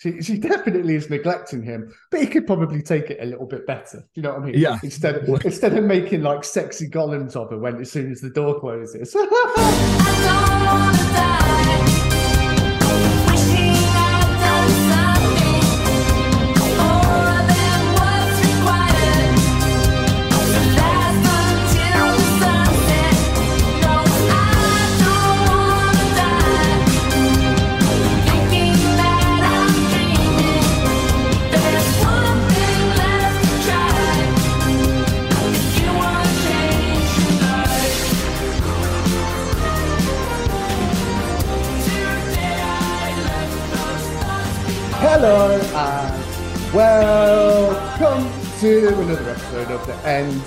She, she definitely is neglecting him, but he could probably take it a little bit better. Do you know what I mean? Yeah. Instead of instead of making like sexy golems of her when as soon as the door closes. episode of the End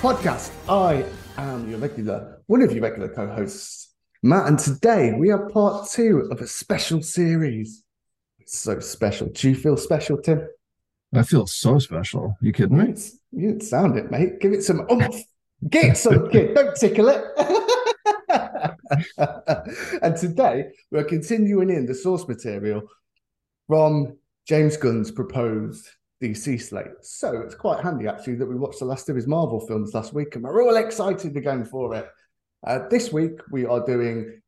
Podcast. I am your regular, one of your regular co-hosts, Matt, and today we are part two of a special series. It's so special. Do you feel special, Tim? I feel so special. You kidding me? It's, you sound it, mate. Give it some oomph. Get some kid. Don't tickle it. and today we're continuing in the source material from James Gunn's proposed DC slate. So it's quite handy actually that we watched the last of his Marvel films last week and we're all excited again for it. Uh, this week we are doing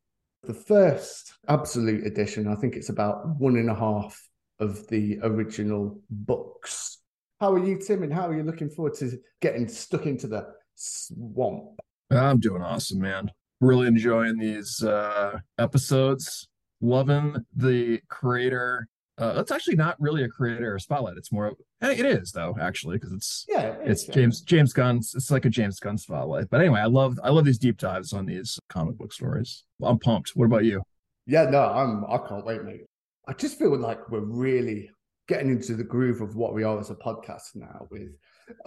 the first absolute edition. I think it's about one and a half of the original books. How are you, Tim? And how are you looking forward to getting stuck into the swamp? I'm doing awesome, man. Really enjoying these uh, episodes. Loving the creator uh, it's actually not really a creator spotlight. It's more. It is though, actually, because it's yeah, it's James James Gunn's. It's like a James Gunn spotlight. But anyway, I love I love these deep dives on these comic book stories. I'm pumped. What about you? Yeah, no, I'm. I can't wait, mate. I just feel like we're really getting into the groove of what we are as a podcast now with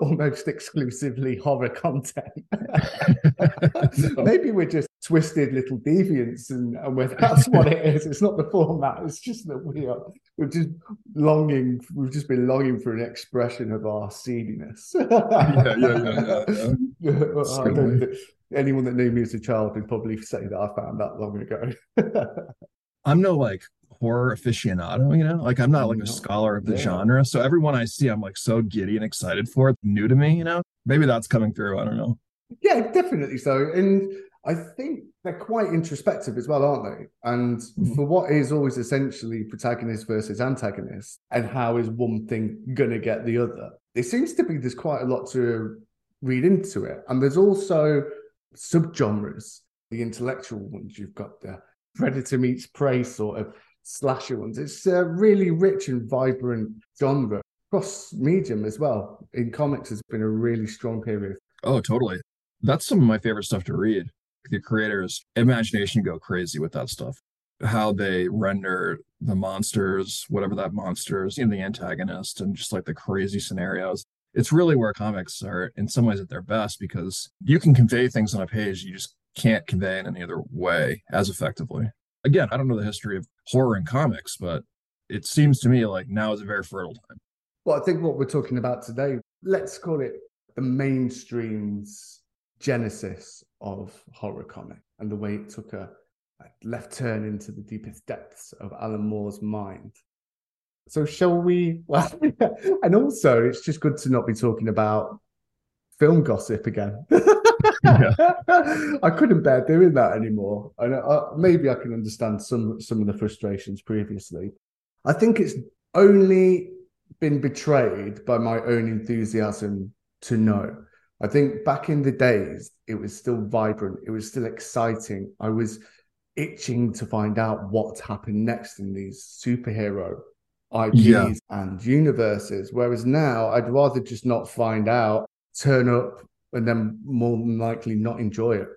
almost exclusively horror content. no. Maybe we're just twisted little deviants, and, and we're, that's what it is. It's not the format. It's just that we are we're just longing. We've just been longing for an expression of our seediness. yeah, yeah, yeah. yeah, yeah. anyone that knew me as a child would probably say that I found that long ago. I'm no like horror aficionado, you know? Like I'm not like a scholar of the yeah. genre. So everyone I see, I'm like so giddy and excited for it. New to me, you know? Maybe that's coming through. I don't know. Yeah, definitely so. And I think they're quite introspective as well, aren't they? And mm-hmm. for what is always essentially protagonist versus antagonist, and how is one thing gonna get the other? It seems to be there's quite a lot to read into it. And there's also subgenres, the intellectual ones you've got the predator meets prey sort of slasher ones. It's a really rich and vibrant genre cross medium as well. In comics, has been a really strong period. Oh, totally. That's some of my favorite stuff to read. The creators' imagination go crazy with that stuff. How they render the monsters, whatever that monster is, you know, the antagonist, and just like the crazy scenarios. It's really where comics are, in some ways, at their best because you can convey things on a page you just can't convey in any other way as effectively again, I don't know the history of horror and comics, but it seems to me like now is a very fertile time. Well, I think what we're talking about today, let's call it the mainstream's genesis of horror comic and the way it took a, left turn into the deepest depths of Alan Moore's mind. So, shall we? Well, and also, it's just good to not be talking about film gossip again. I couldn't bear doing that anymore. And uh, maybe I can understand some some of the frustrations previously. I think it's only been betrayed by my own enthusiasm to know. I think back in the days, it was still vibrant. It was still exciting. I was itching to find out what happened next in these superhero IPs yeah. and universes. Whereas now, I'd rather just not find out, turn up, and then more than likely not enjoy it.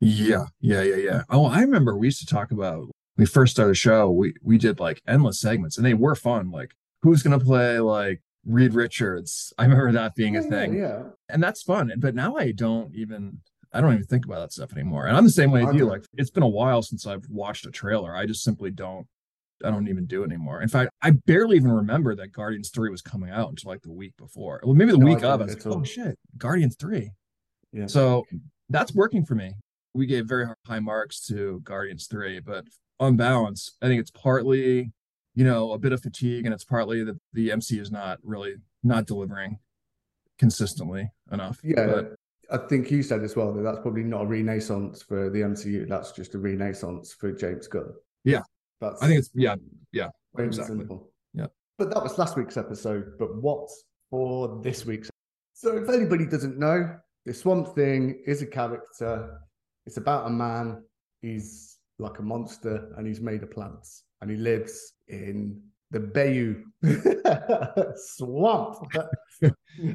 Yeah, yeah, yeah, yeah. Oh, I remember we used to talk about when we first started the show. We we did like endless segments, and they were fun. Like who's gonna play like Reed Richards? I remember that being yeah, a thing. Yeah, and that's fun. But now I don't even I don't even think about that stuff anymore. And I'm the same way as you. Like it's been a while since I've watched a trailer. I just simply don't I don't even do it anymore. In fact, I barely even remember that Guardians 3 was coming out until like the week before. Well, maybe the no, week of. I was like, oh shit, Guardians 3. Yeah. So that's working for me. We gave very high marks to Guardians 3, but on balance, I think it's partly you know, a bit of fatigue, and it's partly that the MC is not really not delivering consistently enough. Yeah, but, I think you said as well that that's probably not a renaissance for the MCU. That's just a renaissance for James Gunn. Yeah, that's. I think it's yeah, yeah, exactly. Simple. Yeah, but that was last week's episode. But what for this week's? So, if anybody doesn't know, the Swamp Thing is a character. It's about a man. He's like a monster, and he's made of plants, and he lives in the Bayou swamp. and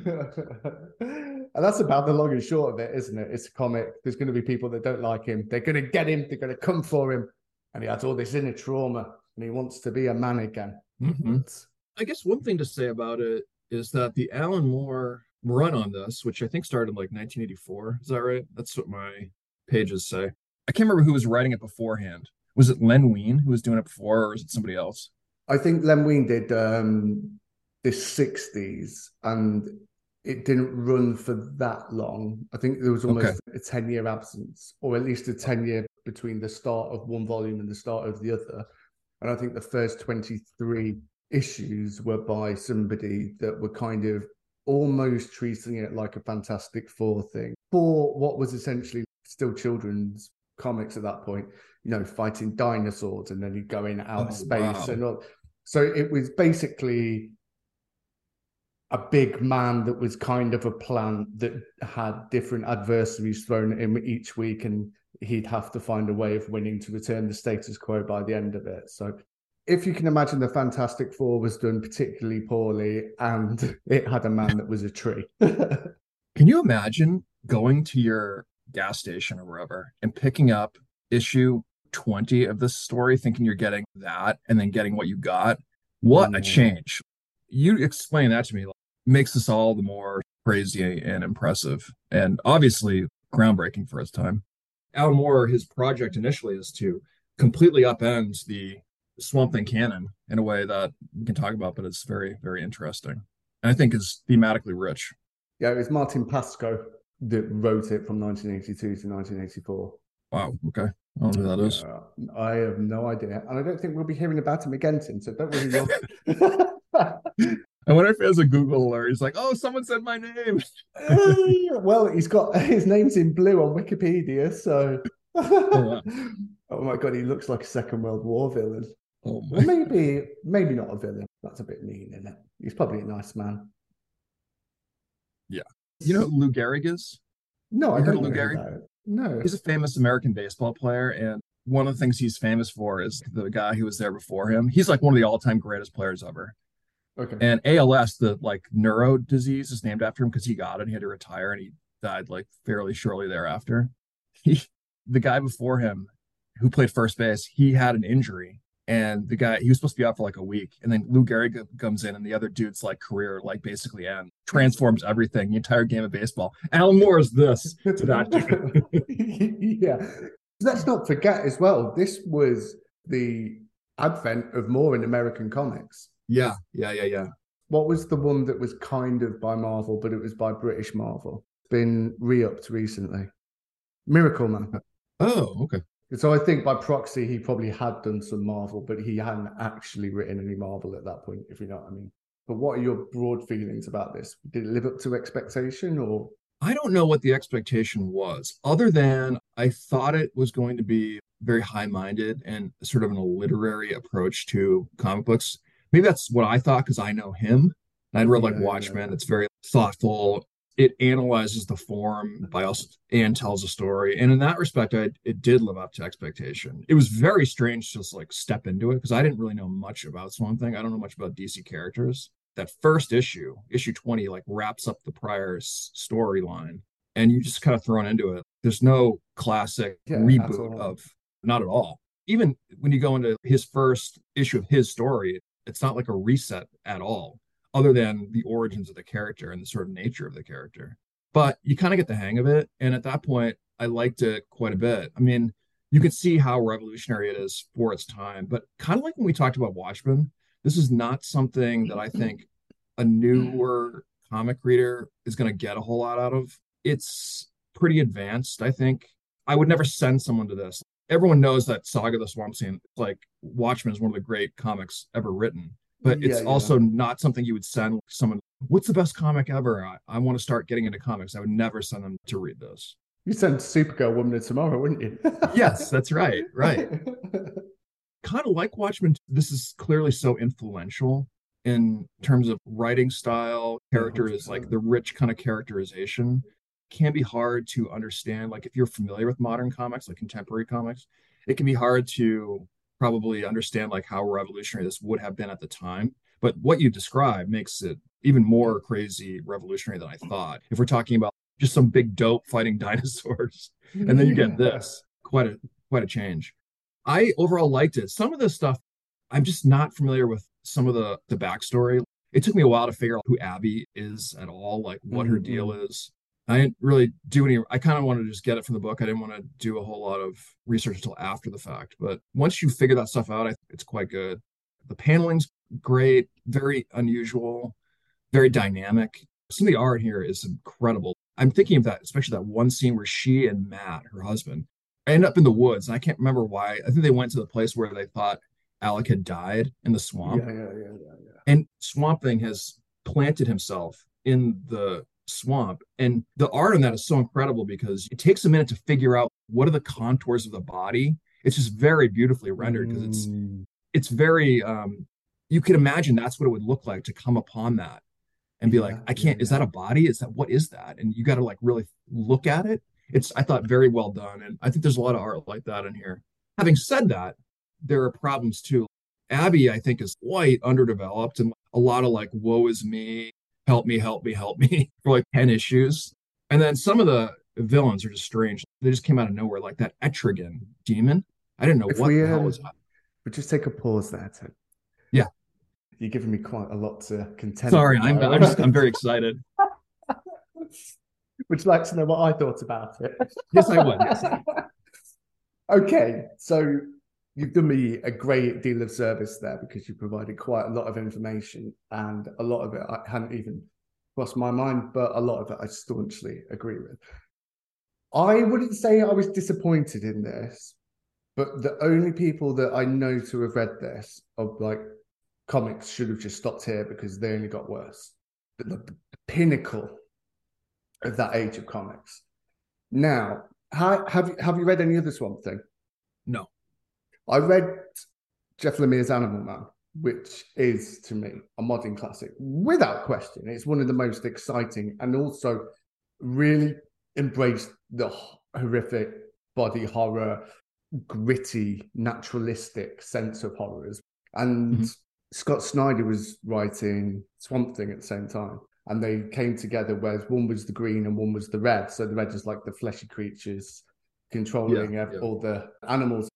that's about the long and short of it, isn't it? It's a comic. There's going to be people that don't like him. They're going to get him. They're going to come for him. And he has all this inner trauma and he wants to be a man again. Mm-hmm. I guess one thing to say about it is that the Alan Moore run on this, which I think started in like 1984, is that right? That's what my pages say. I can't remember who was writing it beforehand. Was it Len Wein who was doing it before, or is it somebody else? I think Len Wein did um, the 60s and it didn't run for that long. I think there was almost okay. a 10 year absence, or at least a 10 year between the start of one volume and the start of the other. And I think the first 23 issues were by somebody that were kind of almost treating it like a Fantastic Four thing for what was essentially still children's comics at that point, you know, fighting dinosaurs and then you going out oh, space wow. and all. So it was basically a big man that was kind of a plant that had different adversaries thrown at him each week, and he'd have to find a way of winning to return the status quo by the end of it. So if you can imagine the Fantastic Four was done particularly poorly and it had a man that was a tree. can you imagine going to your gas station or wherever and picking up issue 20 of this story thinking you're getting that and then getting what you got. What mm. a change. You explain that to me like, makes this all the more crazy and impressive and obviously groundbreaking for its time. Al Moore, his project initially is to completely upend the Swamp Thing canon in a way that we can talk about, but it's very, very interesting. And I think is thematically rich. Yeah, it was Martin Pasko that wrote it from 1982 to 1984. Wow. Okay. I don't know who that is. I have no idea. And I don't think we'll be hearing about him again soon. So don't worry. I wonder if he has a Google alert. He's like, oh, someone said my name. Uh, well, he's got his name's in blue on Wikipedia. So, oh, wow. oh, my God, he looks like a Second World War villain. Oh, well, maybe, maybe not a villain. That's a bit mean, isn't it? He's probably a nice man. Yeah. You know who Lou Gehrig is? No, you I don't know Lou Gehrig. No. He's a famous American baseball player. And one of the things he's famous for is the guy who was there before him. He's like one of the all time greatest players ever. Okay. And ALS, the like neuro disease, is named after him because he got it. He had to retire and he died like fairly shortly thereafter. He, the guy before him who played first base, he had an injury and the guy he was supposed to be out for like a week and then lou gehrig comes in and the other dude's like career like basically end transforms everything the entire game of baseball alan moore is this to that yeah let's not forget as well this was the advent of more in american comics yeah yeah yeah yeah what was the one that was kind of by marvel but it was by british marvel been re-upped recently Miracleman oh okay so I think by proxy, he probably had done some Marvel, but he hadn't actually written any Marvel at that point, if you know what I mean. But what are your broad feelings about this? Did it live up to expectation or? I don't know what the expectation was, other than I thought it was going to be very high minded and sort of a literary approach to comic books. Maybe that's what I thought because I know him. I'd read like yeah, Watchmen. It's very thoughtful. It analyzes the form by also and tells a story. And in that respect I, it did live up to expectation. It was very strange to just like step into it because i didn't really know much about swamp thing. I don't know much about dc characters. That first issue issue 20 like wraps up the prior storyline and you just kind of thrown into it. There's no classic yeah, reboot of not at all. Even when you go into his first issue of his story it's not like a reset at all other than the origins of the character and the sort of nature of the character. But you kind of get the hang of it. And at that point, I liked it quite a bit. I mean, you could see how revolutionary it is for its time. But kind of like when we talked about Watchmen, this is not something that I mm-hmm. think a newer mm. comic reader is going to get a whole lot out of. It's pretty advanced, I think. I would never send someone to this. Everyone knows that Saga the Swamp Thing, like Watchmen, is one of the great comics ever written. But mm, it's yeah, also not something you would send someone. What's the best comic ever? I, I want to start getting into comics. I would never send them to read this. You send Supergirl Woman of Tomorrow, wouldn't you? yes, that's right. Right. kind of like Watchmen. This is clearly so influential in terms of writing style, character is like the rich kind of characterization can be hard to understand. Like if you're familiar with modern comics, like contemporary comics, it can be hard to probably understand like how revolutionary this would have been at the time. But what you describe makes it even more crazy revolutionary than I thought. If we're talking about just some big dope fighting dinosaurs, and then you get this, quite a quite a change. I overall liked it. Some of the stuff I'm just not familiar with some of the the backstory. It took me a while to figure out who Abby is at all, like what mm-hmm. her deal mm-hmm. is. I didn't really do any. I kind of wanted to just get it from the book. I didn't want to do a whole lot of research until after the fact. But once you figure that stuff out, I think it's quite good. The paneling's great, very unusual, very dynamic. Some of the art here is incredible. I'm thinking of that, especially that one scene where she and Matt, her husband, end up in the woods. And I can't remember why. I think they went to the place where they thought Alec had died in the swamp. Yeah, yeah, yeah, yeah, yeah. And Swamp Thing has planted himself in the swamp. And the art on that is so incredible because it takes a minute to figure out what are the contours of the body. It's just very beautifully rendered because it's mm. it's very um you can imagine that's what it would look like to come upon that and be yeah, like, I can't, yeah, is that a body? Is that what is that? And you got to like really look at it. It's I thought very well done. And I think there's a lot of art like that in here. Having said that, there are problems too. Abby, I think, is quite underdeveloped and a lot of like, woe is me, help me, help me, help me for like 10 issues. And then some of the villains are just strange. They just came out of nowhere, like that Etrigan demon. I didn't know if what we, the hell uh, was that. But just take a pause there, Tim. Yeah. You're giving me quite a lot to contend. Sorry, I'm, I'm, just, I'm very excited. Would you like to know what I thought about it? Yes, I would. Yes. okay, so you've done me a great deal of service there because you provided quite a lot of information and a lot of it I hadn't even crossed my mind, but a lot of it I staunchly agree with. I wouldn't say I was disappointed in this, but the only people that I know to have read this of like comics should have just stopped here because they only got worse. The, the, the pinnacle of that age of comics. Now, how, have have you read any other Swamp Thing? No. I read Jeff Lemire's Animal Man, which is to me a modern classic without question. It's one of the most exciting and also really embraced the horrific body horror, gritty, naturalistic sense of horrors. And mm-hmm. Scott Snyder was writing Swamp Thing at the same time. And they came together, whereas one was the green and one was the red. So the red is like the fleshy creatures controlling yeah, yeah. all the animals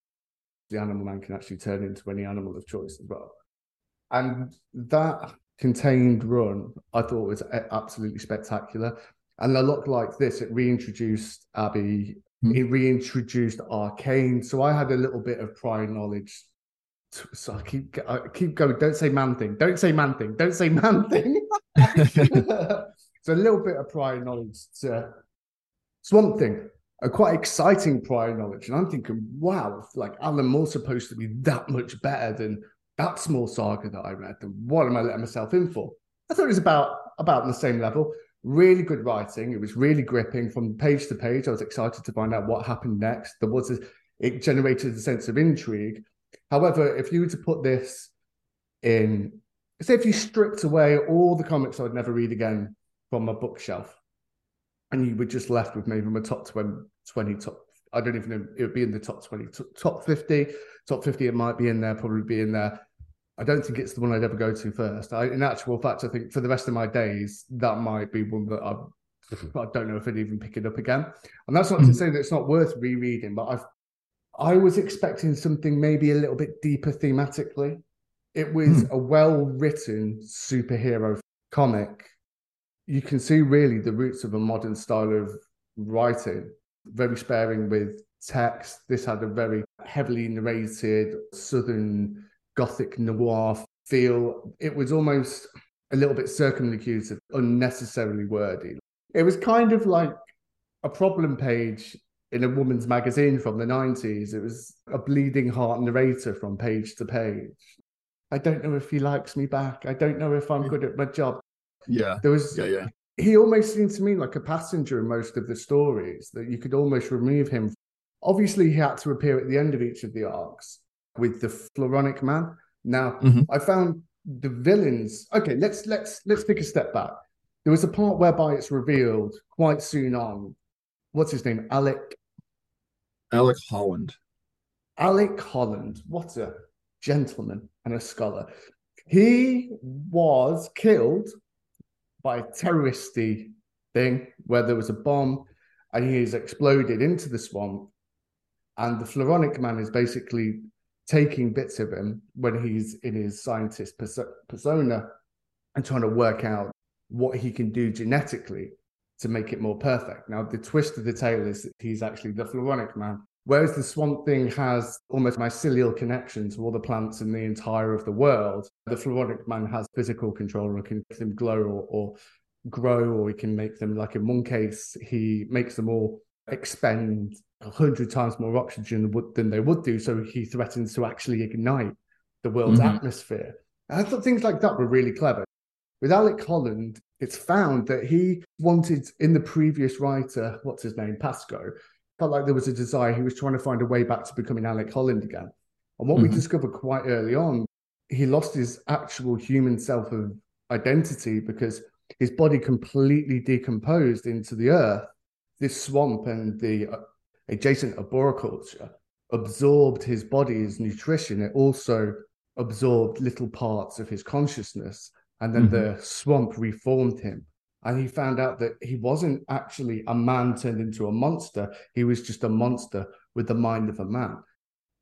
the animal man can actually turn into any animal of choice as well. And that contained run, I thought was absolutely spectacular. And a lot like this, it reintroduced Abby, mm. it reintroduced Arcane. So I had a little bit of prior knowledge. So I keep I keep going. Don't say man thing. Don't say man thing. Don't say man thing. so a little bit of prior knowledge to Swamp Thing a quite exciting prior knowledge. And I'm thinking, wow, like Alan Moore's supposed to be that much better than that small saga that I read. Then what am I letting myself in for? I thought it was about about the same level. Really good writing. It was really gripping from page to page. I was excited to find out what happened next. There was a, it generated a sense of intrigue. However, if you were to put this in, say, if you stripped away all the comics I'd never read again from my bookshelf, and you were just left with maybe a top 20, 20 top I don't even know it would be in the top 20 top 50 top 50 it might be in there probably be in there. I don't think it's the one I'd ever go to first. I, in actual fact I think for the rest of my days that might be one that I I don't know if I'd even pick it up again. And that's not to mm-hmm. say that it's not worth rereading but I've I was expecting something maybe a little bit deeper thematically. It was hmm. a well written superhero comic you can see really the roots of a modern style of writing, very sparing with text. This had a very heavily narrated Southern Gothic noir feel. It was almost a little bit circumlocutive, unnecessarily wordy. It was kind of like a problem page in a woman's magazine from the 90s. It was a bleeding heart narrator from page to page. I don't know if he likes me back. I don't know if I'm good at my job. Yeah. There was Yeah. Yeah. he almost seemed to me like a passenger in most of the stories that you could almost remove him. Obviously, he had to appear at the end of each of the arcs with the Floronic Man. Now, Mhm. I found the villains. Okay, let's let's let's take a step back. There was a part whereby it's revealed quite soon on. What's his name? Alec Alec Holland. Alec Holland. What a gentleman and a scholar. He was killed by a terroristy thing where there was a bomb and he is exploded into the swamp. And the Floronic man is basically taking bits of him when he's in his scientist perso- persona and trying to work out what he can do genetically to make it more perfect. Now, the twist of the tale is that he's actually the Floronic man, whereas the Swamp Thing has almost mycelial connection to all the plants in the entire of the world. The Floronic man has physical control and can make them glow or, or grow, or he can make them, like in one case, he makes them all expend a hundred times more oxygen than they would do. So he threatens to actually ignite the world's Mhm. atmosphere. And I thought things like that were really clever. With Alec Holland, it's found that he wanted in the previous writer, what's his name, Pasko, felt like there was a desire. He was trying to find a way back to becoming Alec Holland again. And what we Mhm. discovered quite early on, he lost his actual human self of identity because his body completely decomposed into the earth. This swamp and the uh, adjacent arboriculture absorbed his body's nutrition. It also absorbed little parts of his consciousness. And then Mhm. the swamp reformed him. And he found out that he wasn't actually a man turned into a monster. He was just a monster with the mind of a man.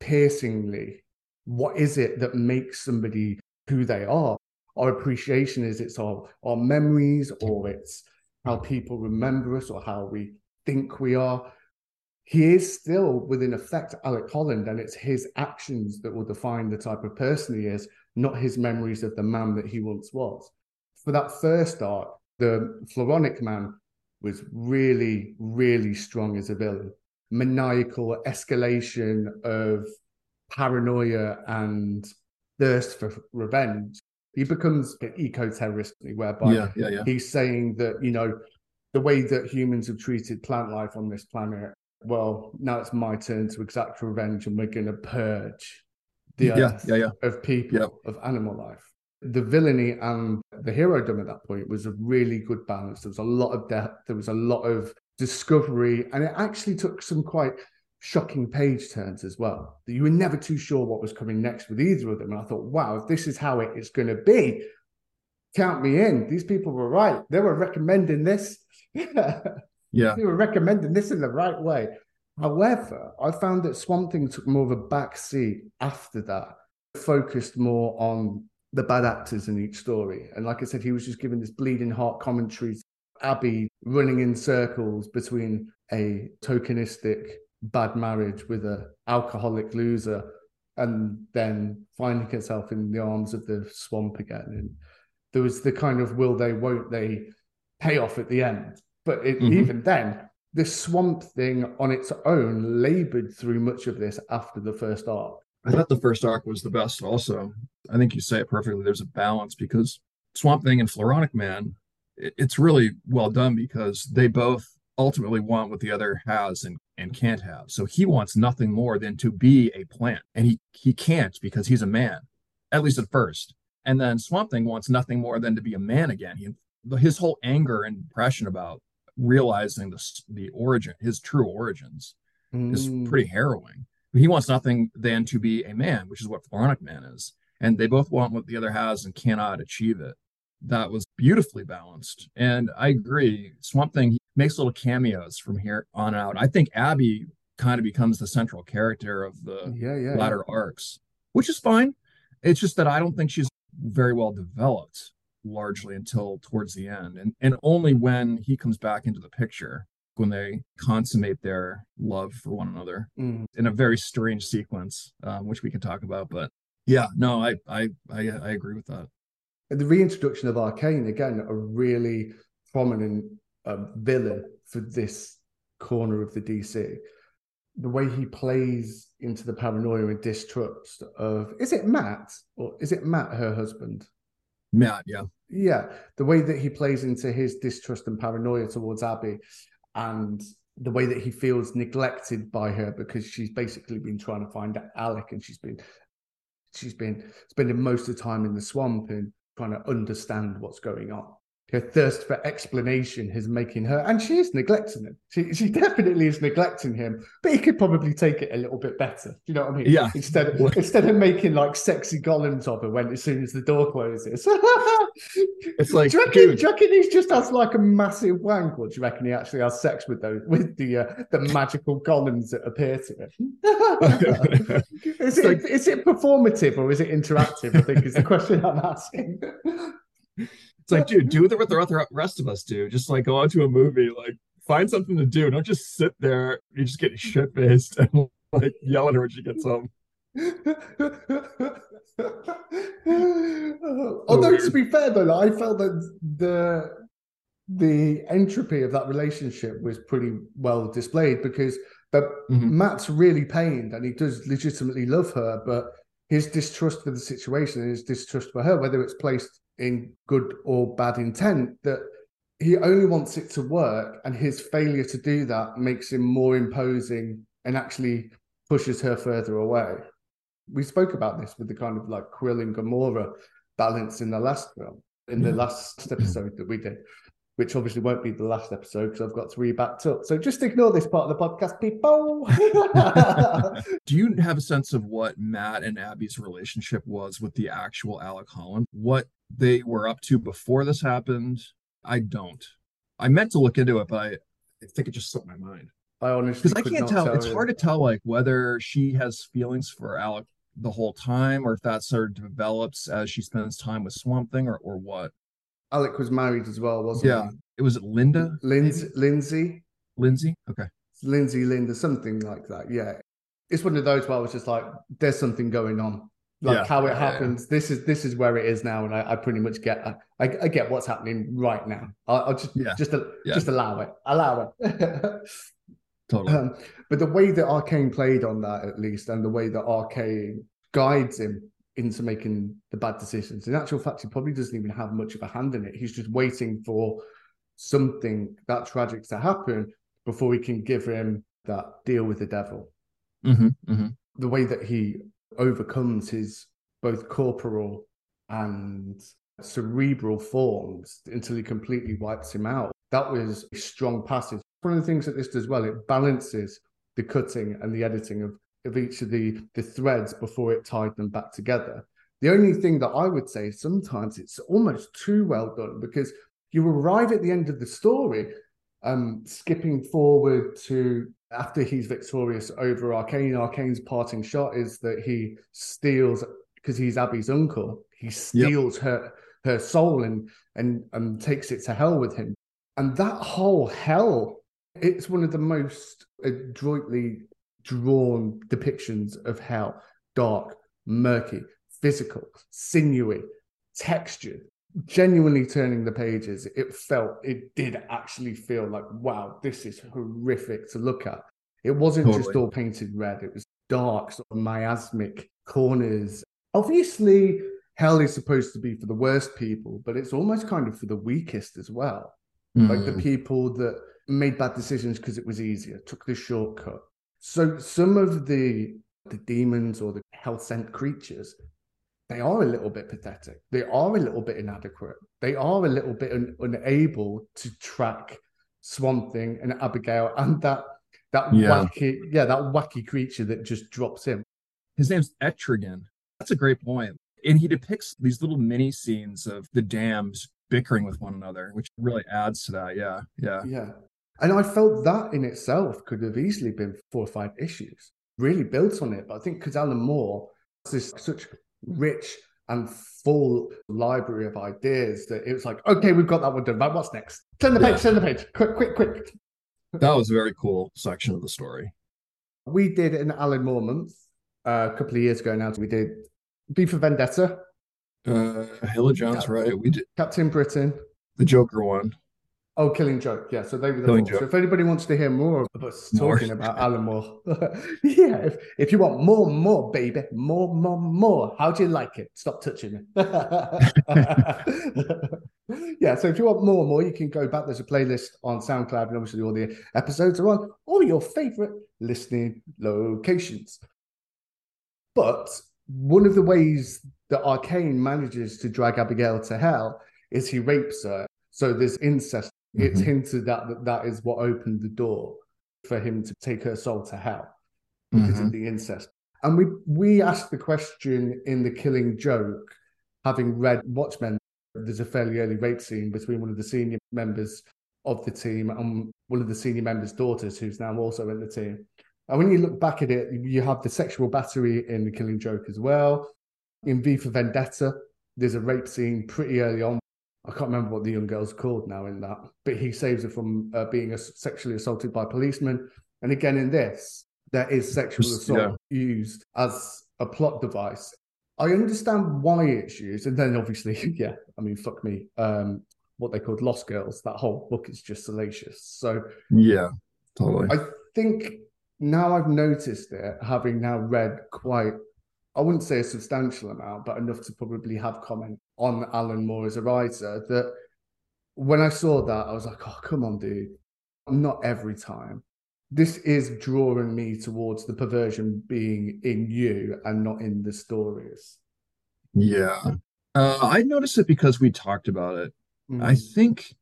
Piercingly, what is it that makes somebody who they are? Our appreciation is it's our, our memories or it's how people remember us or how we think we are. He is still within effect Alec Holland, and it's his actions that will define the type of person he is, not his memories of the man that he once was. For that first arc, the Floronic man was really, really strong as a villain. Maniacal escalation of paranoia and thirst for revenge. He becomes an eco-terrorist, whereby Yeah. Yeah. Yeah. he's saying that you know the way that humans have treated plant life on this planet well now it's my turn to exact revenge and we're going to purge the Yeah. earth Yeah. Yeah. of people of animal life the villainy and the hero done at that point was a really good balance. There was a lot of depth there was a lot of discovery and it actually took some quite shocking page turns as well. You were never too sure what was coming next with either of them and i thought wow if this is how it is going to be count me in. These people were right. They were recommending this. Yeah. they were recommending this in the right way. However, I found that Swamp Thing took more of a back seat after that, focused more on the bad actors in each story. And like I said, he was just giving this bleeding heart commentary. Abby running in circles between a tokenistic bad marriage with a alcoholic loser and then finding herself in the arms of the swamp again. And there was the kind of will they, won't they payoff at the end. But it, Mhm. even then, the swamp thing on its own labored through much of this after the first arc. I thought the first arc was the best also. I think you say it perfectly. There's a balance because Swamp Thing and Floronic Man, it- it's really well done because they both ultimately want what the other has and, and can't have. So he wants nothing more than to be a plant. And he, he can't because he's a man, at least at first. And then Swamp Thing wants nothing more than to be a man again. He, his whole anger and depression about realizing the, the origin, his true origins, is Mm. pretty harrowing. He wants nothing than to be a man, which is what Floronic Man is. And they both want what the other has and cannot achieve it. That was beautifully balanced. And I agree. Swamp Thing makes little cameos from here on out. I think Abby kind of becomes the central character of the yeah, yeah. latter arcs, which is fine. It's just that I don't think she's very well developed largely until towards the end. And and only when he comes back into the picture when they consummate their love for one another Mm. in a very strange sequence, um, which we can talk about. But yeah, no, I I I, I agree with that. And the reintroduction of Arcane, again, a really prominent um, villain for this corner of the DC. the way he plays into the paranoia and distrust of is it Matt or is it Matt her husband? Matt, yeah. Yeah, the way that he plays into his distrust and paranoia towards Abby and the way that he feels neglected by her because she's basically been trying to find Alec and she's been she's been spending most of the time in the swamp and trying to understand what's going on her thirst for explanation is making her, and she is neglecting him. She, she definitely is neglecting him, but he could probably take it a little bit better. Do you know what I mean? Yeah. Instead of instead of making like sexy golems of her when as soon as the door closes. it's like, do you, reckon, do you reckon he just has like a massive wank, or do you reckon he actually has sex with those with the uh, the magical golems that appear to him? is it like, is it performative or is it interactive? I think is the question I'm asking. It's like, dude, do what the rest of us do. Just like go on to a movie, like find something to do. Don't just sit there. You just get shit faced and like yell at her when she gets home. Although to be fair though, I felt that the the entropy of that relationship was pretty well displayed because that mm-hmm. Matt's really pained and he does legitimately love her, but his distrust for the situation and his distrust for her, whether it's placed in good or bad intent that he only wants it to work and his failure to do that makes him more imposing and actually pushes her further away we spoke about this with the kind of like quill and gamora balance in the last film in the last episode that we did which obviously won't be the last episode because I've got to read back up. So just ignore this part of the podcast, people. Do you have a sense of what Matt and Abby's relationship was with the actual Alec Holland? What they were up to before this happened? I don't. I meant to look into it, but I, I think it just slipped my mind. I honestly because I can't tell. tell. It's hard to tell like whether she has feelings for Alec the whole time or if that sort of develops as she spends time with Swamp Thing or, or what. Alec was married as well, wasn't it? yeah. he? It was Linda. Lindsay. Lindsay. Lindsay. Okay. Lindsay, Linda, something like that. Yeah. It's one of those where I was just like, there's something going on. Like yeah. how it happens. Yeah, yeah. This is this is where it is now, and I, I pretty much get I, I, get what's happening right now. I'll, I'll just just just allow it, allow it. totally. Um, but the way that Arcane played on that, at least, and the way that Arcane guides him into making the bad decisions. In actual fact, he probably doesn't even have much of a hand in it. He's just waiting for something that tragic to happen before he can give him that deal with the devil. Mm-hmm, mm-hmm. The way that he overcomes his both corporal and cerebral forms until he completely wipes him out. That was a strong passage. One of the things that this does well, it balances the cutting and the editing of of each of the the threads before it tied them back together. The only thing that I would say sometimes it's almost too well done because you arrive at the end of the story, um, skipping forward to after he's victorious over Arcane. Arcane's parting shot is that he steals because he's Abby's uncle. He steals yep. her her soul and and and takes it to hell with him. And that whole hell, it's one of the most adroitly drawn depictions of hell dark, murky, physical, sinewy, textured, genuinely turning the pages. It felt, it did actually feel like, wow, this is horrific to look at. It wasn't totally. just all painted red, it was dark, sort of miasmic corners. Obviously, hell is supposed to be for the worst people, but it's almost kind of for the weakest as well. Mm. Like the hmm. people that made bad decisions because it was easier, took the shortcut, so some of the the demons or the hell sent creatures, they are a little bit pathetic. They are a little bit inadequate. They are a little bit un- unable to track Swamp Thing and Abigail and that that yeah. wacky yeah that wacky creature that just drops in. His name's Etrigan. That's a great point. And he depicts these little mini scenes of the dams bickering with one another, which really adds to that. Yeah, yeah, yeah. And I felt that in itself could have easily been four or five issues, really built on it. But I think because Alan Moore has this such rich and full library of ideas that it was like, okay, we've got that one done. Right, what's next? Turn the page, yeah. turn the page. Quick, quick, quick. That was a very cool section of the story. We did an Alan Moore month uh, a couple of years ago now. We did V for Vendetta. Uh, Halo Jones, Cap- right? We did Captain Britain. The Joker one. Oh, Killing Joke. Yeah. So they were the Killing four. So Joke. if anybody wants to hear more of us More. talking about Alan Moore, yeah. If, if you want more, more, baby, more, more, more, how do you like it? Stop touching me. yeah. So if you want more, more, you can go back. There's a playlist on SoundCloud, and obviously all the episodes are on all your favorite listening locations. But one of the ways that Arcane manages to drag Abigail to hell is he rapes her. So there's incest. It's Mhm. hinted that, that that is what opened the door for him to take her soul to hell because Mhm. of the incest. And we we asked the question in the Killing Joke, having read Watchmen. There's a fairly early rape scene between one of the senior members of the team and one of the senior members' daughters, who's now also in the team. And when you look back at it, you have the sexual battery in the Killing Joke as well. In V for Vendetta, there's a rape scene pretty early on. I can't remember what the young girl's called now in that, but he saves her from uh, being sexually assaulted by policemen. And again, in this, there is sexual assault used as a plot device. I understand why it's used, and then obviously, yeah, I mean, fuck me. Um, what they called Lost Girls, that whole book is just salacious. So Yeah, totally. I think now I've noticed it, having now read quite, I wouldn't say a substantial amount, but enough to probably have comment on Alan Moore as a writer, that when I saw that, I was like, oh, come on, dude. Not every time. This is drawing me towards the perversion being in you and not in the stories. Yeah. Uh, I noticed it because we talked about it. I Mm. think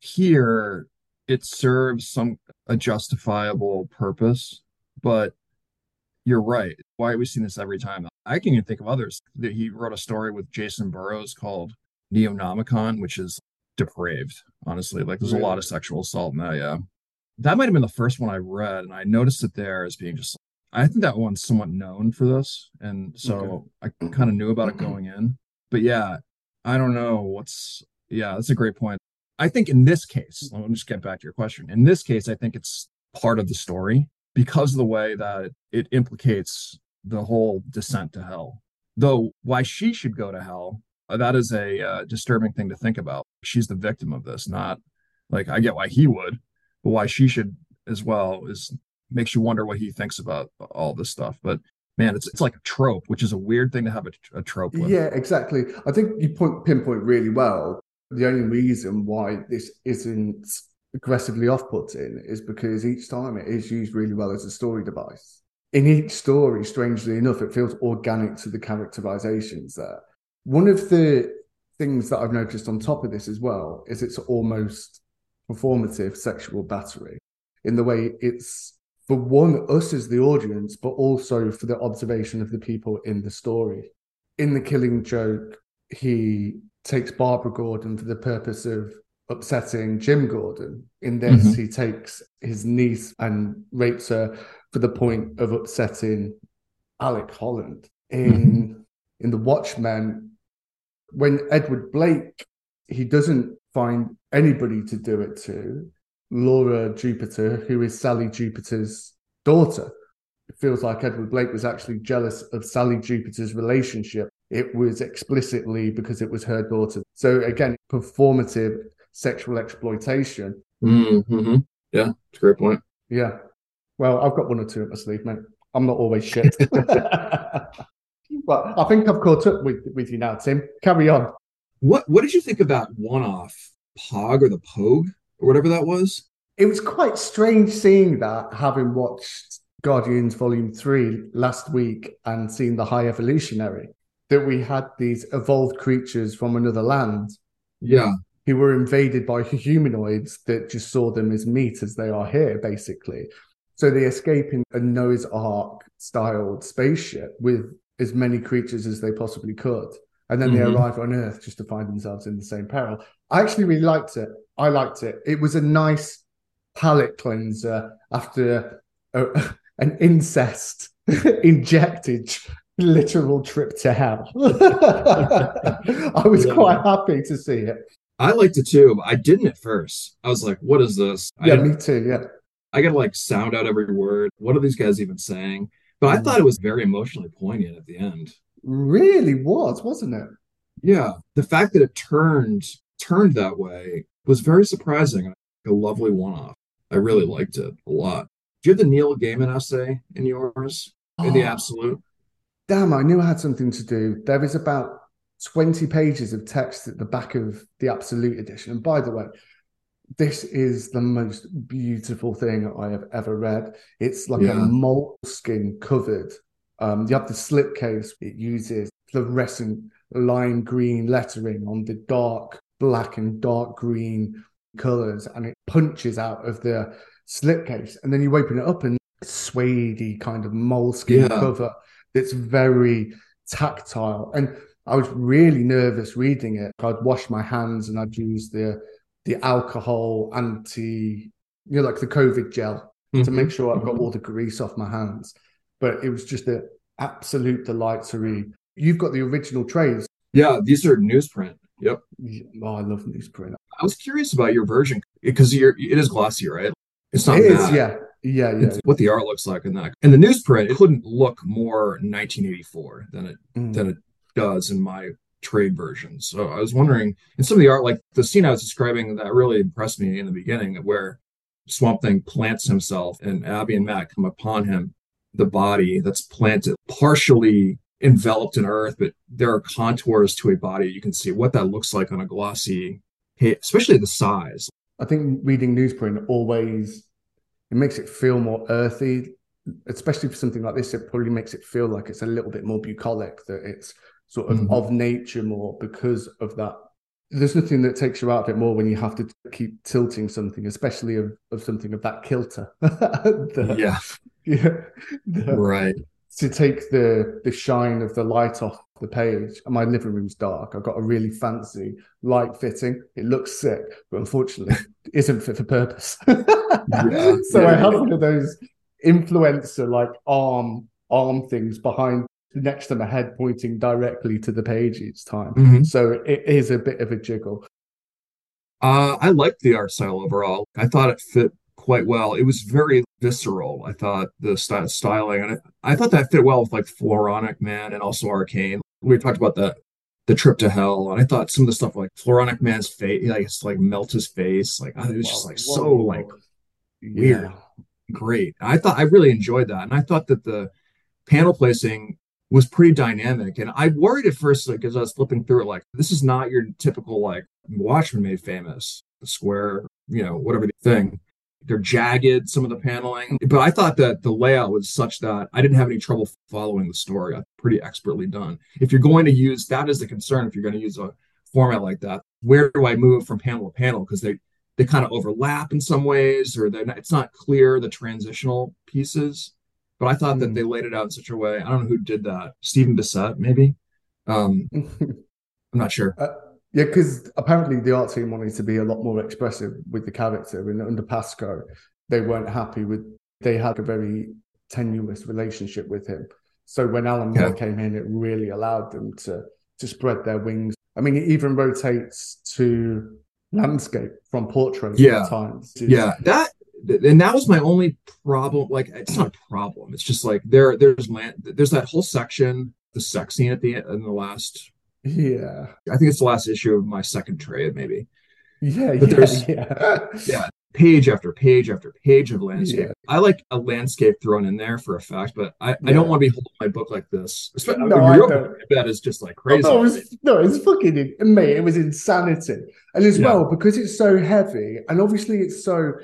here it serves some a justifiable purpose, but you're right. Why are we seeing this every time? I can even think of others. That he wrote a story with Jacen Burrows called Neonomicon, which is depraved, honestly. Like there's a lot of sexual assault in that, yeah. That might have been the first one I read, and I noticed it there as being just I think that one's somewhat known for this, and so I kind of knew about it going in. But yeah, I don't know what's yeah, that's a great point. I think in this case, let me just get back to your question. In this case, I think it's part of the story because of the way that it implicates the whole descent to hell. Though why she should go to hell, uh, that is a uh, disturbing thing to think about. She's the victim of this, not like I get why he would, but why she should as well is makes you wonder what he thinks about all this stuff. But man, it's it's like a trope, which is a weird thing to have a, a trope with. Yeah, exactly. I think you point pinpoint really well. The only reason why this isn't aggressively off-putting is because each time it is used really well as a story device. In each story, strangely enough, it feels organic to the characterizations there. One of the things that I've noticed on top of this as well is it's almost performative sexual battery in the way it's for one us as the audience, but also for the observation of the people in the story. In the Killing Joke, he takes Barbara Gordon for the purpose of upsetting Jim Gordon. In this, Mhm. he takes his niece and rapes her for the point of upsetting Alec Holland. In in the Watchmen, when Edward Blake, he doesn't find anybody to do it to. Laura Jupiter, who is Sally Jupiter's daughter. It feels like Edward Blake was actually jealous of Sally Jupiter's relationship. It was explicitly because it was her daughter. So again, performative sexual exploitation. Mm-hmm. Yeah, it's a great point. Yeah. Well, I've got one or two up my sleeve, mate. I'm not always shit. well, I think I've caught up with, with you now, Tim. Carry on. What what did you think about one off Pog or the Pogue or whatever that was? It was quite strange seeing that, having watched Guardians Volume 3 last week and seen the High Evolutionary, that we had these evolved creatures from another land Yeah. Who were invaded by humanoids that just saw them as meat as they are here, basically. So they escape in a Noah's Ark styled spaceship with as many creatures as they possibly could. And then they Mhm. arrive on Earth just to find themselves in the same peril. I actually really liked it. I liked it. It was a nice palate cleanser after a, an incest injected literal trip to hell. I was Yeah. quite happy to see it. I liked it too, but I didn't at first. I was like, what is this? Yeah, didn't- me too. Yeah. I gotta like sound out every word. What are these guys even saying? But I Mm. thought it was very emotionally poignant at the end. Really was, wasn't it? Yeah. The fact that it turned turned that way was very surprising. A lovely one off. I really liked it a lot. Do you have the Neil Gaiman essay in yours? In the Oh. absolute? Damn, I knew I had something to do. There is about 20 pages of text at the back of the Absolute Edition. And by the way, this is the most beautiful thing I have ever read. It's like Yeah. a moleskin covered. Um, you have the slipcase, it uses fluorescent lime green lettering on the dark black and dark green colors, and it punches out of the slipcase. And then you open it up and suede kind of moleskin Yeah. cover that's very tactile. And I was really nervous reading it. I'd wash my hands and I'd use the the alcohol anti, you know, like the COVID gel to make sure I've got all the grease off my hands. But it was just an absolute delight to read. You've got the original trays. Yeah, these are newsprint. Yep. Oh, I love newsprint. I was curious about your version because you're it is glossy, right? It's not It is, yeah. Yeah, yeah. It's what the art looks like in that. And the newsprint, it couldn't look more 1984 than it Mm. than it does in my trade version. So I was wondering, in some of the art, like the scene I was describing, that really impressed me in the beginning, where Swamp Thing plants himself and Abby and Matt come upon him, the body that's planted, partially enveloped in earth, but there are contours to a body. You can see what that looks like on a glossy, especially the size. I think reading newsprint always it makes it feel more earthy, especially for something like this. It probably makes it feel like it's a little bit more bucolic, that it's sort of Mhm. of nature more because of that. There's nothing that takes you out of it more when you have to keep tilting something, especially of, of something of that kilter. The- Yeah, yeah, the- right. to take the the shine of the light off the page. And my living room's dark. I've got a really fancy light fitting. It looks sick, but unfortunately, isn't fit for purpose. Yeah, so I have one of those influencer like arm arm things behind next to my head, pointing directly to the page each time. Mhm. So it is a bit of a jiggle. Uh, I liked the art style overall. I thought it fit quite well. It was very visceral. I thought the sty- styling, and I, I thought that fit well with like Floronic Man and also Arcane. We talked about the the trip to hell, and I thought some of the stuff like Floronic Man's face, like it's like melt his face, like it was just like Whoa, so like weird. Yeah. great. I thought I really enjoyed that, and I thought that the panel placing was pretty dynamic. And I worried at first, like as I was flipping through it, like this is not your typical like Watchmen made famous, the square, you know, whatever the thing. They're jagged, some of the paneling, but I thought that the layout was such that I didn't have any trouble following the story. I'm pretty expertly done. If you're going to use that is the concern. If you're going to use a format like that, where do I move from panel to panel? Because they they kind of overlap in some ways, or not, it's not clear the transitional pieces. But I thought that Hmm. they laid it out in such a way. I don't know who did that. Stephen Bissette, maybe. Um, I'm not sure. Uh, yeah, because apparently the art team wanted to be a lot more expressive with the character, and under Pasko, they weren't happy with. They had a very tenuous relationship with him. So when Alan Moore Okay. came in, it really allowed them to to spread their wings. I mean, it even rotates to landscape from portrait Yeah. at times. Yeah, that and that was my only problem. Like, it's not a problem. It's just like there, there's land, there's that whole section, the sex scene at the end, in the last. yeah, I think it's the last issue of my second trade, maybe. yeah, But yeah, there's- yeah. Yeah, page after page after page of landscape. Yeah. I like a landscape thrown in there for effect, but I, I don't want to be holding my book like this. Especially No, I your don't. book, I bet is just like crazy. Oh, no, it was, no, it's fucking mate. It was insanity, and as well because it's so heavy, and obviously it's so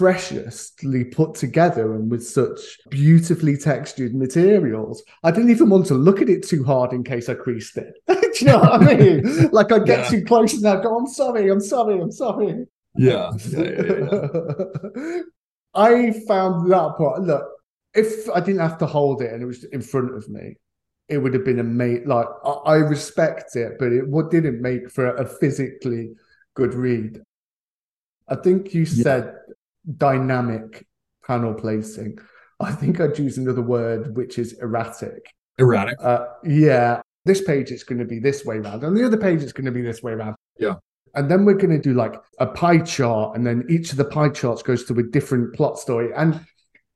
preciously put together and with such beautifully textured materials. I didn't even want to look at it too hard in case I creased it. Do you know what I mean? Like I get Yeah. too close and I go, "I'm sorry, I'm sorry, I'm sorry." yeah, yeah, yeah. I found that part. Look, if I didn't have to hold it and it was in front of me, it would have been a amazing. Like I, I respect it, but it what didn't make for a physically good read. I think you said dynamic panel placing. I think I'd use another word, which is erratic. erratic. Uh, yeah, this page it's going to be this way round, and the other page it's going to be this way round. Yeah. And then we're going to do like a pie chart, and then each of the pie charts goes to a different plot story. And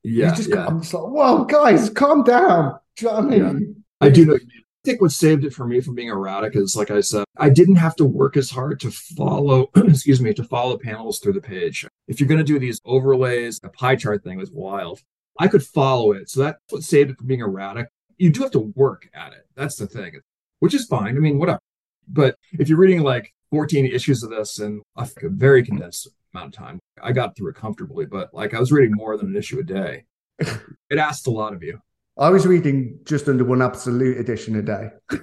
Yeah, you just yeah. I'm just like, whoa, guys, calm down. Do you know what I mean? I do know. think what saved it for me from being erratic is, like I said, I didn't have to work as hard to follow, excuse me, to follow panels through the page. If you're going to do these overlays, a pie chart thing was wild. I could follow it. So that's what saved it from being erratic. You do have to work at it. That's the thing, which is fine. I mean, whatever. But if you're reading like 14 issues of this in a very condensed amount of time, I got through it comfortably. But like I was reading more than an issue a day. it asked a lot of you. I was reading just under one absolute edition a day.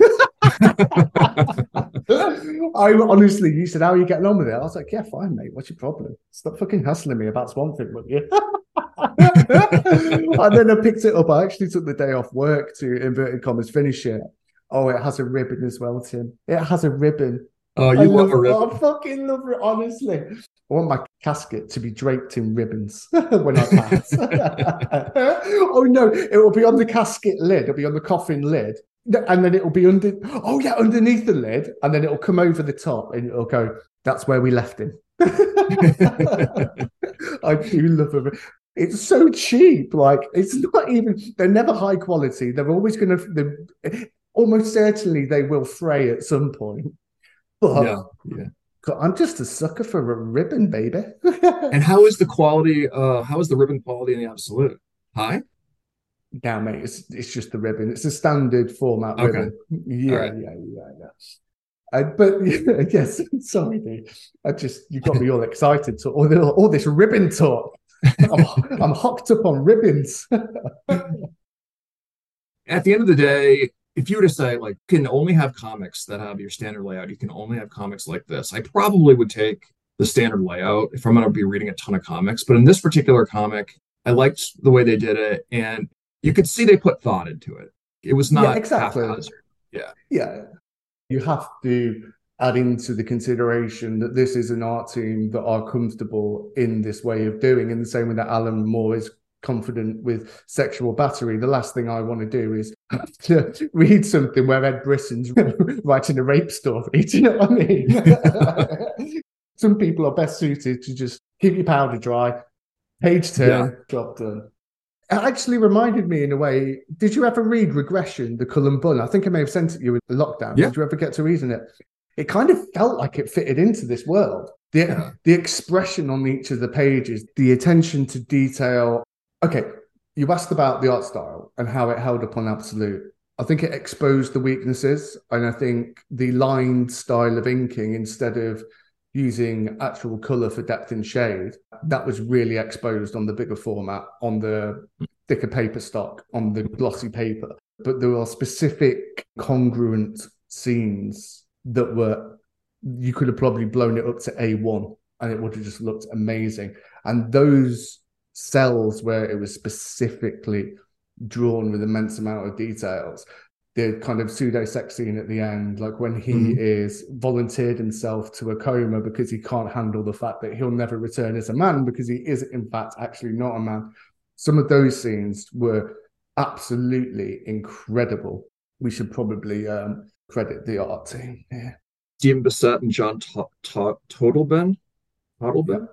I honestly, you said, How are you getting on with it? I was like, Yeah, fine, mate. What's your problem? Stop fucking hustling me about Swamp Thing, will you? and then I picked it up. I actually took the day off work to inverted commas finish it. Oh, it has a ribbon as well, Tim. It has a ribbon. Oh, you I love, love a ribbon. I fucking love it, honestly. I want my casket to be draped in ribbons when I pass. oh no, it will be on the casket lid. It'll be on the coffin lid, and then it'll be under. Oh yeah, underneath the lid, and then it'll come over the top, and it'll go. That's where we left him. I do love it. It's so cheap. Like it's not even. They're never high quality. They're always going to. Almost certainly, they will fray at some point. But yeah, yeah. I'm just a sucker for a ribbon, baby. and how is the quality? Uh, how is the ribbon quality in the absolute? High? Yeah, mate. It's it's just the ribbon. It's a standard format okay. ribbon. Yeah, right. yeah, yeah, yeah. Uh, but yes, sorry, dude. I just you got me all excited to all, the, all this ribbon talk. I'm, I'm hooked up on ribbons. At the end of the day, if you were to say like you can only have comics that have your standard layout, you can only have comics like this, I probably would take the standard layout if I'm going to be reading a ton of comics. But in this particular comic, I liked the way they did it, and you could see they put thought into it. It was not yeah, exactly. Yeah, yeah. You have to add into the consideration that this is an art team that are comfortable in this way of doing, in the same way that Alan Moore is confident with sexual battery. The last thing I want to do is to read something where Ed Brisson's writing a rape story. Do you know what I mean? Some people are best suited to just keep your powder dry, page turn, yeah. job done. It actually reminded me in a way. Did you ever read Regression, the Cullen Bunn? I think I may have sent it you in the lockdown. Yeah. Did you ever get to reading it? It kind of felt like it fitted into this world. The, yeah. the expression on each of the pages, the attention to detail, okay, you asked about the art style and how it held up on Absolute. I think it exposed the weaknesses, and I think the lined style of inking instead of using actual color for depth and shade, that was really exposed on the bigger format, on the thicker paper stock, on the glossy paper. But there are specific congruent scenes that were you could have probably blown it up to A1 and it would have just looked amazing. And those cells where it was specifically drawn with immense amount of details the kind of pseudo sex scene at the end, like when he mm-hmm. is volunteered himself to a coma because he can't handle the fact that he'll never return as a man because he is, in fact, actually not a man. Some of those scenes were absolutely incredible. We should probably um, credit the art team. Yeah. Dean Bissette and John T- T- Totleben Hartleby?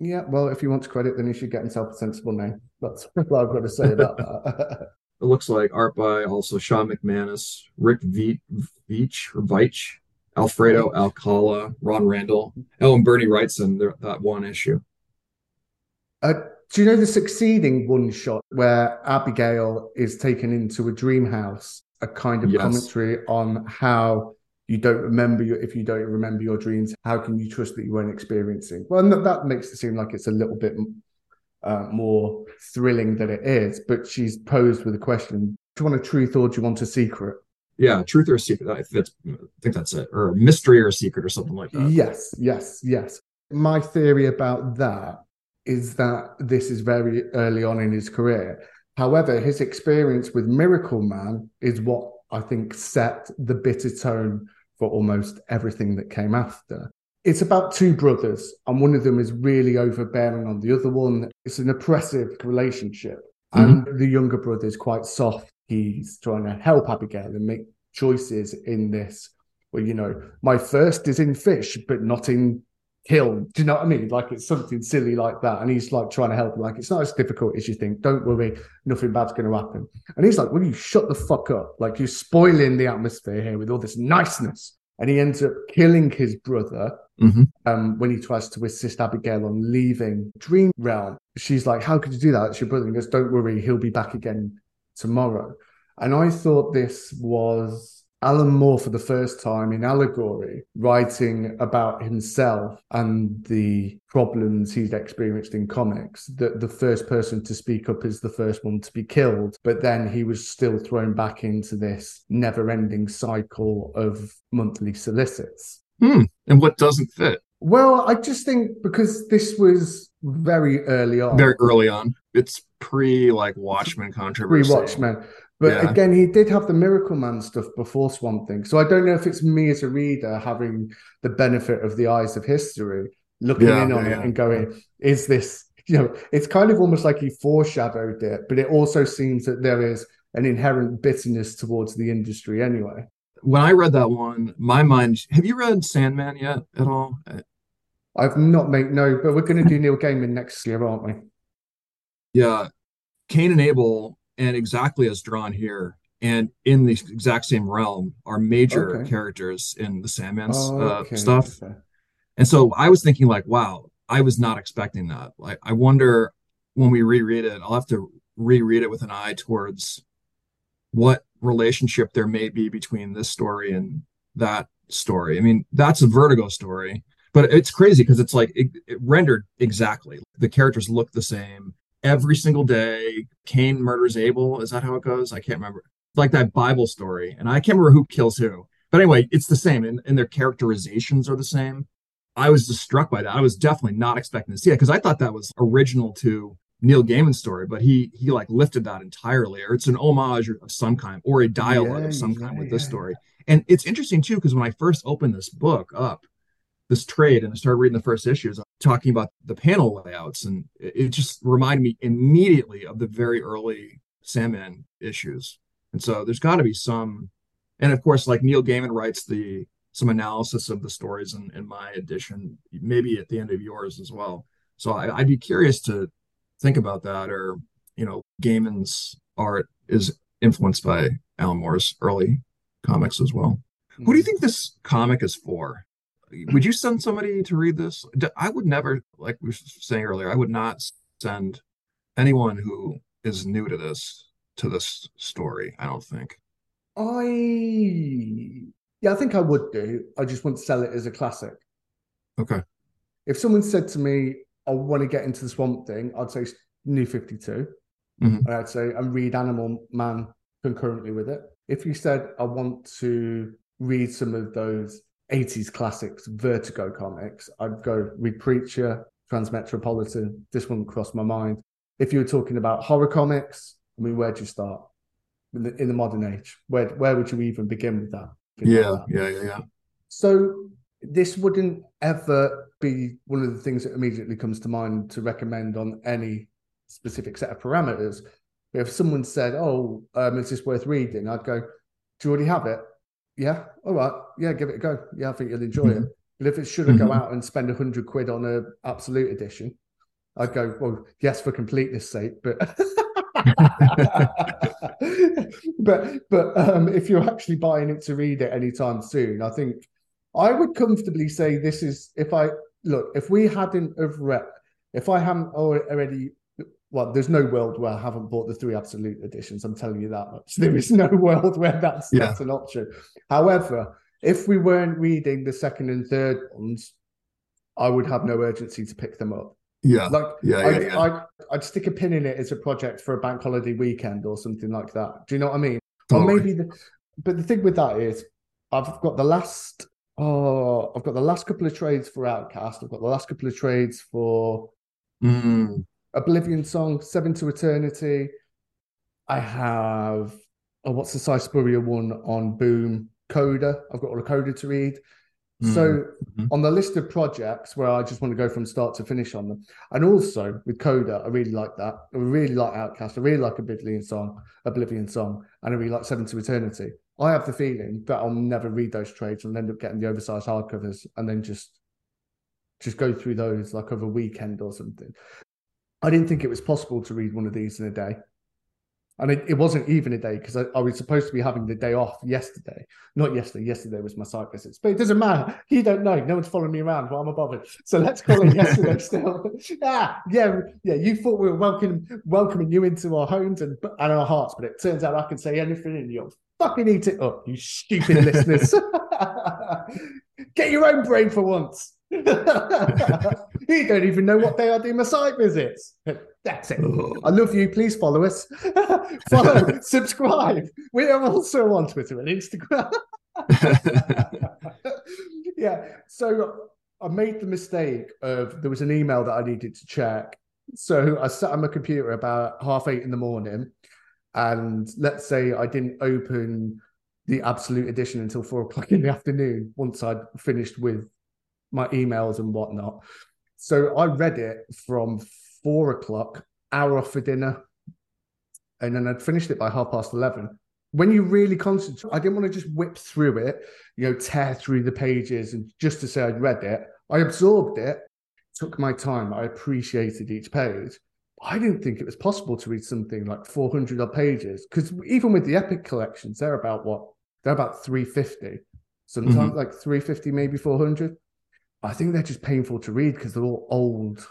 Yeah, well, if you want to credit, then you should get himself a sensible name. That's what I've got to say about that. it looks like art by also Shawn McManus, Rick Veitch, Veitch or Veitch, Alfredo Alcala, Ron Randall. Oh, and Bernie Wrightson, that one issue. Uh, do you know the succeeding one shot where Abigail is taken into a dream house? A kind of yes. commentary on how you don't remember your if you don't remember your dreams how can you trust that you weren't experiencing well that makes it seem like it's a little bit uh, more thrilling than it is but she's posed with a question. Do you want a truth or do you want a secret? Yeah truth or a secret. I think that's, I think that's it. Or a mystery or a secret or something like that. Yes yes yes. My theory about that is that this is very early on in his career. However his experience with Miracleman is what I think set the bitter tone for almost everything that came after. It's about two brothers, and one of them is really overbearing on the other one. It's an oppressive relationship. Mm-hmm. And the younger brother is quite soft. He's trying to help Abigail and make choices in this. Well, you know, my first is in fish, but not in killed. Do you know what I mean? Like it's something silly like that. And he's like trying to help him. Like it's not as difficult as you think. Don't worry, nothing bad's going to happen. And he's like, Will you shut the fuck up? Like you're spoiling the atmosphere here with all this niceness. And he ends up killing his brother Mm-hmm. um, when he tries to assist Abigail on leaving Dream Realm. She's like, How could you do that? It's your brother. And he goes, Don't worry, he'll be back again tomorrow. And I thought this was Alan Moore for the first time in Allegory, writing about himself and the problems he's experienced in comics. That the first person to speak up is the first one to be killed, but then he was still thrown back into this never ending cycle of monthly solicits. Hmm. And what doesn't fit? Well, I just think because this was very early on, Very early on. It's pre like Watchmen controversy. pre. Watchmen. But Yeah. again, he did have the Miracleman stuff before Swamp Thing. So I don't know if it's me as a reader having the benefit of the eyes of history, looking Yeah, in on yeah, it and going, is this, you know, it's kind of almost like he foreshadowed it, but it also seems that there is an inherent bitterness towards the industry anyway. When I read that one, my mind. Have you read Sandman yet at all? I've not made no, but we're going to do Neil Gaiman next year, aren't we? Yeah, Cain and Abel, and exactly as drawn here, and in the exact same realm are major Okay. characters in the Sandman's Oh, uh, stuff. okay. And so I was thinking, like, wow, I was not expecting that. Like, I wonder when we reread it, I'll have to reread it with an eye towards what relationship there may be between this story and that story. I mean, that's a Vertigo story, but it's crazy because it's like it, it rendered exactly. The characters look the same every single day. Cain murders Abel. Is that how it goes? I can't remember. It's Like that Bible story, and I can't remember who kills who. But anyway, it's the same, and, and their characterizations are the same. I was just struck by that. I was definitely not expecting to see it because I thought that was original to Neil Gaiman's story, but he he like lifted that entirely, or it's an homage of some kind, or a dialogue Yeah, of some yeah, kind with this yeah. story. And it's interesting too because when I first opened this book up, this trade, and I started reading the first issues, talking about the panel layouts, and it, just reminded me immediately of the very early Sandman issues. And so there's got to be some, and of course, like Neil Gaiman writes the some analysis of the stories in, in my edition, maybe at the end of yours as well. So I, I'd be curious to think about that, or you know, Gaiman's art is influenced by Alan Moore's early comics as well. Who do you hmm. think this comic is for? Would you send somebody to read this? I would never, like we were saying earlier, I would not send anyone who is new to this to this story. I don't think. I yeah, I think I would do. I just want to sell it as a classic. Okay. If someone said to me, I want to get into the swamp thing, I'd say New 52. Mhm. And I'd say and read Animal Man concurrently with it. If you said I want to read some of those 80s classics, Vertigo comics, I'd go read Preacher, Transmetropolitan. This wouldn't cross my mind. If you were talking about horror comics, I mean, where'd you start? In the, in the modern age, where where would you even begin with that? Like Yeah, that. yeah, yeah, yeah. So this wouldn't ever be one of the things that immediately comes to mind to recommend on any specific set of parameters. If someone said, "Oh, um, is this worth reading?" I'd go, "Do you already have it?" Yeah. All right. Yeah, give it a go. Yeah, I think you'll enjoy it. But if it should I go out and spend a hundred quid on a absolute edition, I'd go, well, yes, for completeness sake, but but but um, if you're actually buying it to read it anytime soon, I think I would comfortably say this is if I look if we hadn't have read if I haven't already well, there's no world where I haven't bought the three absolute editions. I'm telling you that much. There is no world where that's Yeah. that's an option. However, if we weren't reading the second and third ones, I would have no urgency to pick them up. Yeah, Like yeah, I'd, yeah. I'd, I'd stick a pin in it as a project for a bank holiday weekend or something like that. Do you know what I mean? Or maybe the, but the thing with that is I've got the last oh I've got the last couple of trades for Outcast. I've got the last couple of trades for Mm, Oblivion Song, Seven to Eternity. I have oh what's the Si Spurrier one on Boom Coda. I've got all the Coda to read. So mhm. on the list of projects where I just want to go from start to finish on them, and also with Coda, I really like that. I really like Outcast. I really like Oblivion Song, Oblivion Song, and I really like Seven to Eternity. I have the feeling that I'll never read those trades and end up getting the oversized hardcovers and then just just go through those like over a weekend or something. I didn't think it was possible to read one of these in a day. And it, it wasn't even a day because I, I, was supposed to be having the day off yesterday. Not yesterday. Yesterday was my site visits, but it doesn't matter. You don't know. No one's following me around. Why am I bothered? So let's call it yesterday still. ah, yeah, yeah. You thought we were welcoming welcoming you into our homes and, and our hearts, but it turns out I can say anything and you'll fucking eat it up, you stupid listeners. Get your own brain for once. you don't even know what day I do my site visits. That's it. I love you. Please follow us. follow, subscribe. We are also on Twitter and Instagram. yeah. So I made the mistake of there was an email that I needed to check. So I sat on my computer about half eight in the morning. And let's say I didn't open the absolute edition until four o'clock in the afternoon once I'd finished with my emails and whatnot. So I read it from four o'clock, hour off for dinner, and then I'd finished it by half past 11. When you really concentrate, I didn't want to just whip through it, you know, tear through the pages and just to say I'd read it. I absorbed it, took my time, I appreciated each page. I didn't think it was possible to read something like 400 odd pages because even with the epic collections, they're about what? They're about 350, sometimes mm-hmm. like 350, maybe 400. I think they're just painful to read because they're all old.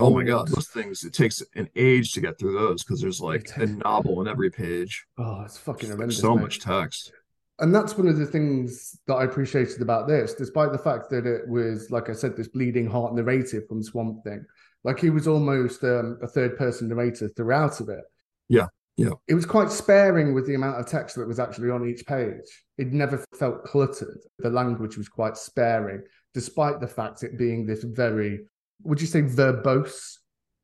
Oh my god, those things! It takes an age to get through those because there's like a novel in every page. Oh, it's fucking horrendous. so mate. much text, and that's one of the things that I appreciated about this, despite the fact that it was, like I said, this bleeding heart narrative from Swamp Thing. Like he was almost um, a third person narrator throughout of it. Yeah, yeah. It was quite sparing with the amount of text that was actually on each page. It never felt cluttered. The language was quite sparing despite the fact it being this very, would you say verbose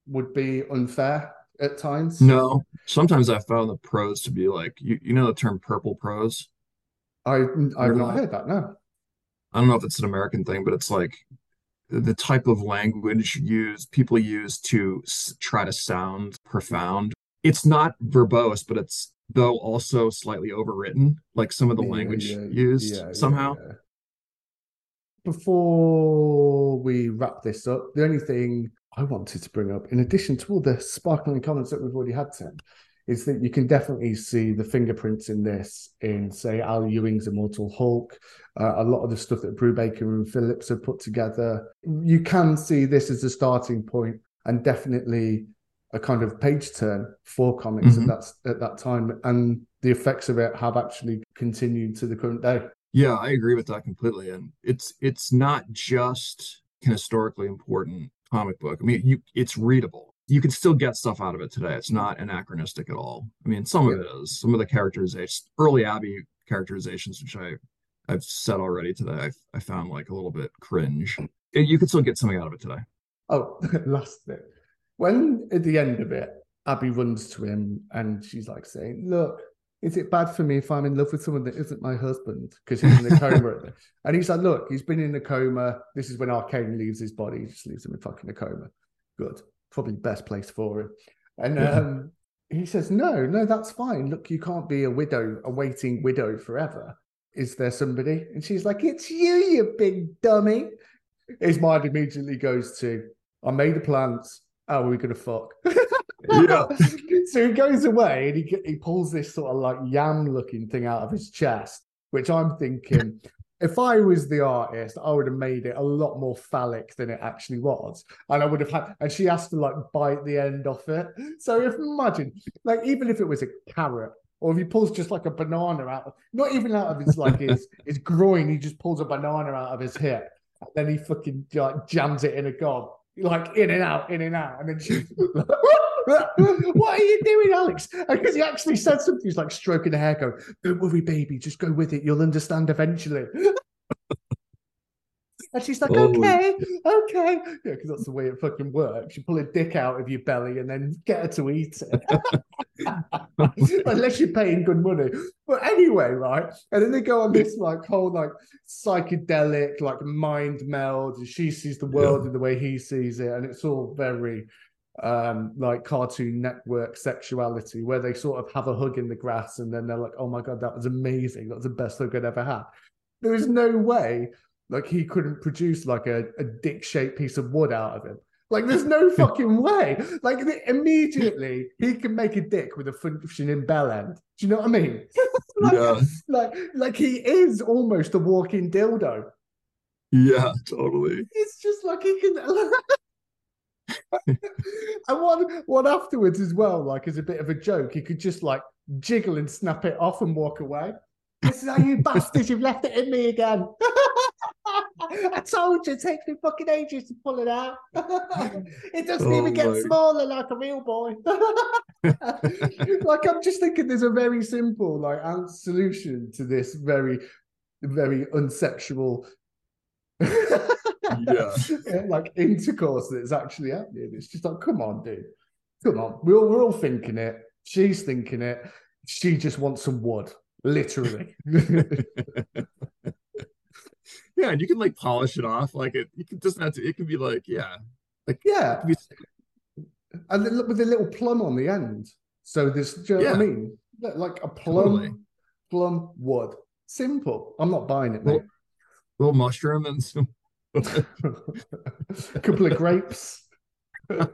would be unfair at times? No. Sometimes I found the prose to be like, you, you know the term purple prose? I, I've not heard that, no. I don't know if it's an American thing, but it's like the type of language used people use to s- try to sound profound. It's not verbose, but it's though also slightly overwritten, like some of the yeah, language yeah, used yeah, somehow before we wrap this up, the only thing I wanted to bring up, in addition to all the sparkling comments that we've already had, Tim, is that you can definitely see the fingerprints in this in, say, Al Ewing's Immortal Hulk, uh, a lot of the stuff that Brubaker and Phillips have put together. You can see this as a starting point and definitely a kind of page turn for comics mm-hmm. at that at that time, and the effects of it have actually continued to the current day. Yeah, I agree with that completely. And it's it's not just an historically important comic book. I mean, you it's readable. You can still get stuff out of it today. It's not anachronistic at all. I mean, some yeah. of it is. Some of the characterizations, early Abby characterizations, which I I've said already today, I, I found like a little bit cringe. You can still get something out of it today. Oh, last bit. When at the end of it, Abby runs to him and she's like saying, "Look, is it bad for me if I'm in love with someone that isn't my husband because he's in a coma? and he's like, look, he's been in a coma. This is when Arcane leaves his body. He just leaves him in fucking a coma. Good. Probably best place for him. And yeah. um, he says, no, no, that's fine. Look, you can't be a widow, a waiting widow forever. Is there somebody? And she's like, it's you, you big dummy. His mind immediately goes to, I made the plans. How are we going to fuck? yeah. so he goes away and he he pulls this sort of like yam looking thing out of his chest, which I'm thinking. if I was the artist, I would have made it a lot more phallic than it actually was. And I would have had, and she has to like bite the end off it. So if imagine, like, even if it was a carrot, or if he pulls just like a banana out, of, not even out of his like his his groin, he just pulls a banana out of his hip, and then he fucking like jams it in a gob, like in and out, in and out, and then she's she what are you doing, Alex? Because he actually said something. He's like stroking the hair, go, Don't worry, baby, just go with it. You'll understand eventually. And she's like, oh. okay, okay. Yeah, because that's the way it fucking works. You pull a dick out of your belly and then get her to eat it. Unless you're paying good money. But anyway, right? And then they go on this like whole like psychedelic, like mind meld. And she sees the world yeah. in the way he sees it. And it's all very um, like Cartoon Network sexuality, where they sort of have a hug in the grass and then they're like, oh my God, that was amazing. That was the best hug I'd ever had. There is no way like he couldn't produce like a, a dick shaped piece of wood out of him. Like, there's no fucking way. Like, immediately he can make a dick with a functioning bell end. Do you know what I mean? like, yeah. like, like he is almost a walking dildo. Yeah, totally. It's just like he can. and one one afterwards as well, like as a bit of a joke, he could just like jiggle and snap it off and walk away. This is how you bastards, you've left it in me again. I told you it takes me fucking ages to pull it out. it doesn't oh even get my. smaller like a real boy. like I'm just thinking there's a very simple like solution to this very, very unsexual yeah. like intercourse that's actually happening. It's just like, come on, dude. Come on. We're all, we're all thinking it. She's thinking it. She just wants some wood, literally. yeah, and you can like polish it off. Like it, you can just not. To, it can be like, yeah, like yeah, be... and then look with a little plum on the end. So there's, do you know yeah. what I mean? Like a plum, totally. plum wood. Simple. I'm not buying it, mate. Little, little mushroom and some a couple of grapes. uh,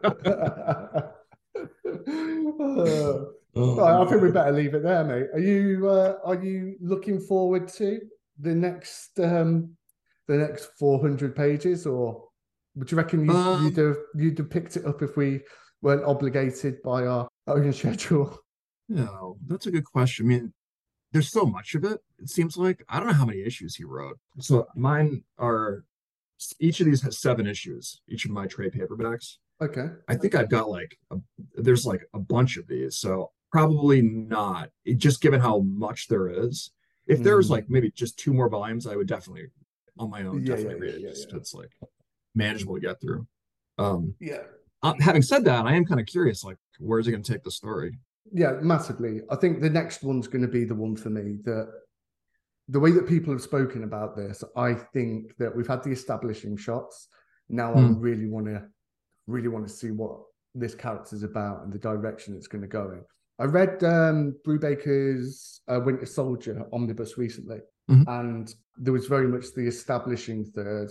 oh, I think we better leave it there, mate. Are you uh, are you looking forward to the next um, the next four hundred pages, or would you reckon you, um, you'd have you'd have picked it up if we weren't obligated by our own schedule? No, that's a good question. I mean, there's so much of it. It seems like I don't know how many issues he wrote. So mine are each of these has seven issues. Each of my trade paperbacks. Okay. I think I've got like a, there's like a bunch of these, so probably not. It, just given how much there is, if there was mm. like maybe just two more volumes, I would definitely on my own yeah, definitely yeah, read it. Yeah, just it's like manageable to get through. Um, yeah. Uh, having said that, I am kind of curious, like, where's it going to take the story? Yeah, massively. I think the next one's going to be the one for me that the way that people have spoken about this, I think that we've had the establishing shots. Now mm. I hmm. really want to, really want to see what this character's about and the direction it's going to go in. I read um, Brubaker's uh, Winter Soldier omnibus recently, mm-hmm. and there was very much the establishing third,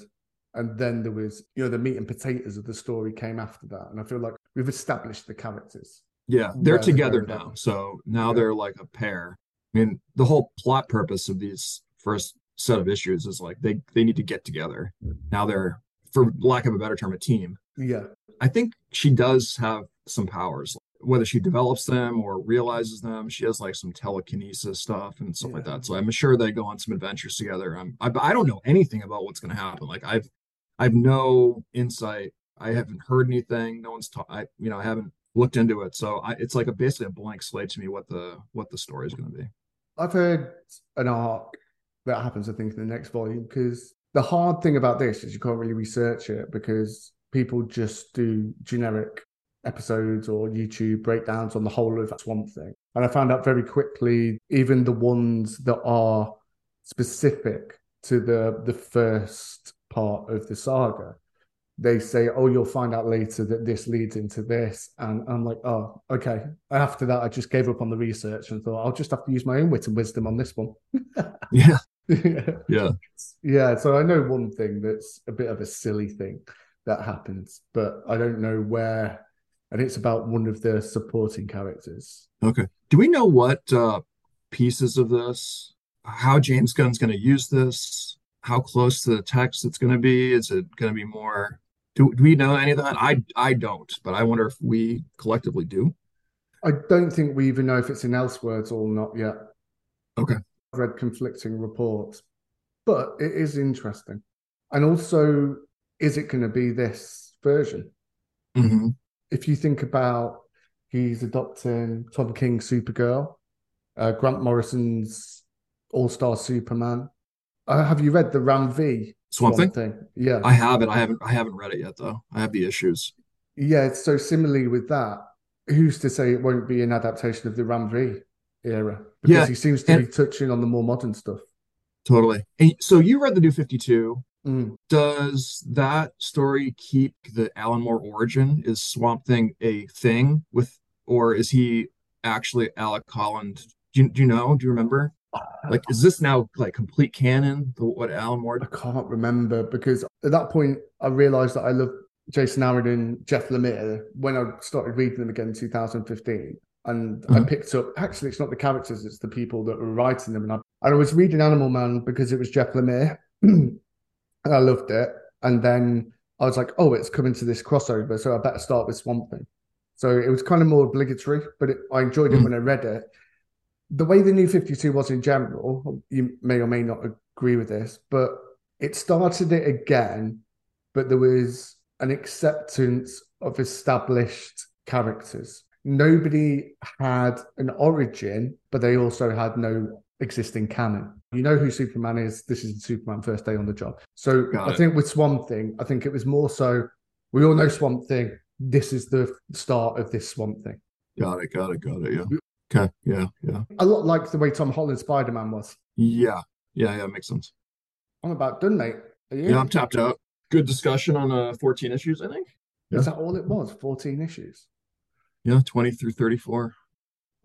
and then there was you know the meat and potatoes of the story came after that, and I feel like we've established the characters. Yeah, they're together now, so now yeah. they're like a pair, I mean, the whole plot purpose of these first set of issues is like they they need to get together. Now they're, for lack of a better term, a team. Yeah. I think she does have some powers. Whether she develops them or realizes them, she has like some telekinesis stuff and stuff yeah. like that. So I'm sure they go on some adventures together. I'm, I, I don't know anything about what's going to happen. Like I've, I've no insight. I haven't heard anything. No one's taught. I, you know, I haven't looked into it. So I, it's like a basically a blank slate to me what the what the story is going to be. I've heard an arc that happens, I think, in the next volume because the hard thing about this is you can't really research it because people just do generic episodes or YouTube breakdowns on the whole of Swamp Thing. And I found out very quickly, even the ones that are specific to the the first part of the saga they say, "Oh, you'll find out later that this leads into this," and I'm like, "Oh, okay." After that, I just gave up on the research and thought I'll just have to use my own wit and wisdom on this one. yeah. yeah, yeah. So I know one thing that's a bit of a silly thing that happens, but I don't know where, and it's about one of the supporting characters. Okay. Do we know what uh, pieces of this? How James Gunn's going to use this? How close to the text it's going to be? Is it going to be more do, do we know any of that? I I don't, but I wonder if we collectively do. I don't think we even know if it's in Elseworlds or not yet. Okay. I've read conflicting reports, but it is interesting. And also, is it going to be this version? Mm-hmm. If you think about he's adopting Tom King's Supergirl, uh, Grant Morrison's All Star Superman. Uh, have you read the Ram V Swamp, Swamp Thing? Thing? Yeah, I have it. I haven't. I haven't read it yet, though. I have the issues. Yeah. So similarly with that, who's to say it won't be an adaptation of the Ram V era? Because yeah, he seems to and, be touching on the more modern stuff. Totally. And so you read the New Fifty Two. Mm. Does that story keep the Alan Moore origin? Is Swamp Thing a thing with, or is he actually Alec Holland? Do you, do you know? Do you remember? Like, is this now like complete canon? The, what Alan Moore? I can't remember because at that point I realized that I loved Jason Aaron and Jeff Lemire when I started reading them again in 2015. And mm-hmm. I picked up actually it's not the characters, it's the people that were writing them. And I, and I was reading Animal Man because it was Jeff Lemire and I loved it. And then I was like, oh, it's coming to this crossover, so I better start with Swamp Thing. So it was kind of more obligatory, but it, I enjoyed it mm. when I read it the way the new 52 was in general, you may or may not agree with this, but it started it again, but there was an acceptance of established characters. Nobody had an origin, but they also had no existing canon. You know who Superman is. This is Superman first day on the job. So Got I it. think with Swamp Thing, I think it was more so we all know Swamp Thing. This is the start of this Swamp Thing. Got it. Got it. Got it. Yeah. Okay. Yeah. Yeah. A lot like the way Tom Holland Spider Man was. Yeah. Yeah. Yeah. Makes sense. I'm about done, mate. Yeah, I'm tapped out. Good discussion on uh 14 issues, I think. Yeah. Is that all it was? 14 issues? Yeah, 20 through 34.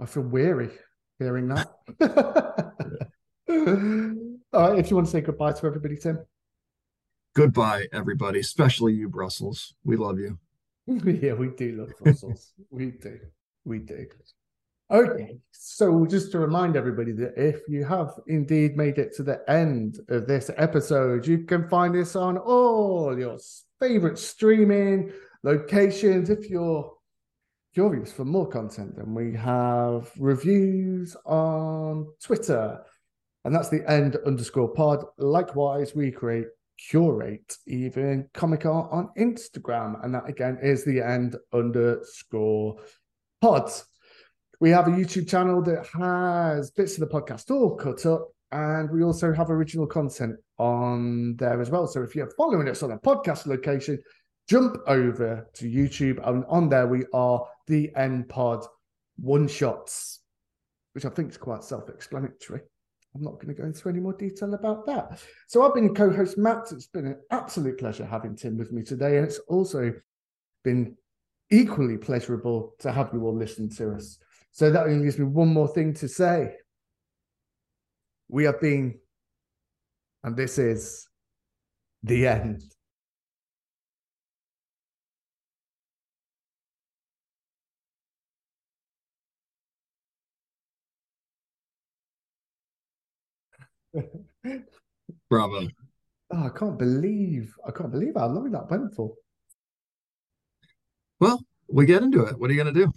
I feel weary hearing that. all right. If you want to say goodbye to everybody, Tim. Goodbye, everybody, especially you, Brussels. We love you. yeah, we do love Brussels. we do. We do. Okay, so just to remind everybody that if you have indeed made it to the end of this episode, you can find us on all your favorite streaming locations. If you're curious for more content, then we have reviews on Twitter, and that's the end underscore pod. Likewise, we create curate even comic art on Instagram, and that again is the end underscore pods. We have a YouTube channel that has bits of the podcast all cut up, and we also have original content on there as well. So if you're following us on a podcast location, jump over to YouTube, and on there we are the End Pod one shots, which I think is quite self-explanatory. I'm not going to go into any more detail about that. So I've been co-host Matt. It's been an absolute pleasure having Tim with me today, and it's also been equally pleasurable to have you all listen to us. So that only leaves me one more thing to say. We have been, and this is the end. Bravo. Oh, I can't believe I can't believe how long that went for. Well, we get into it. What are you gonna do?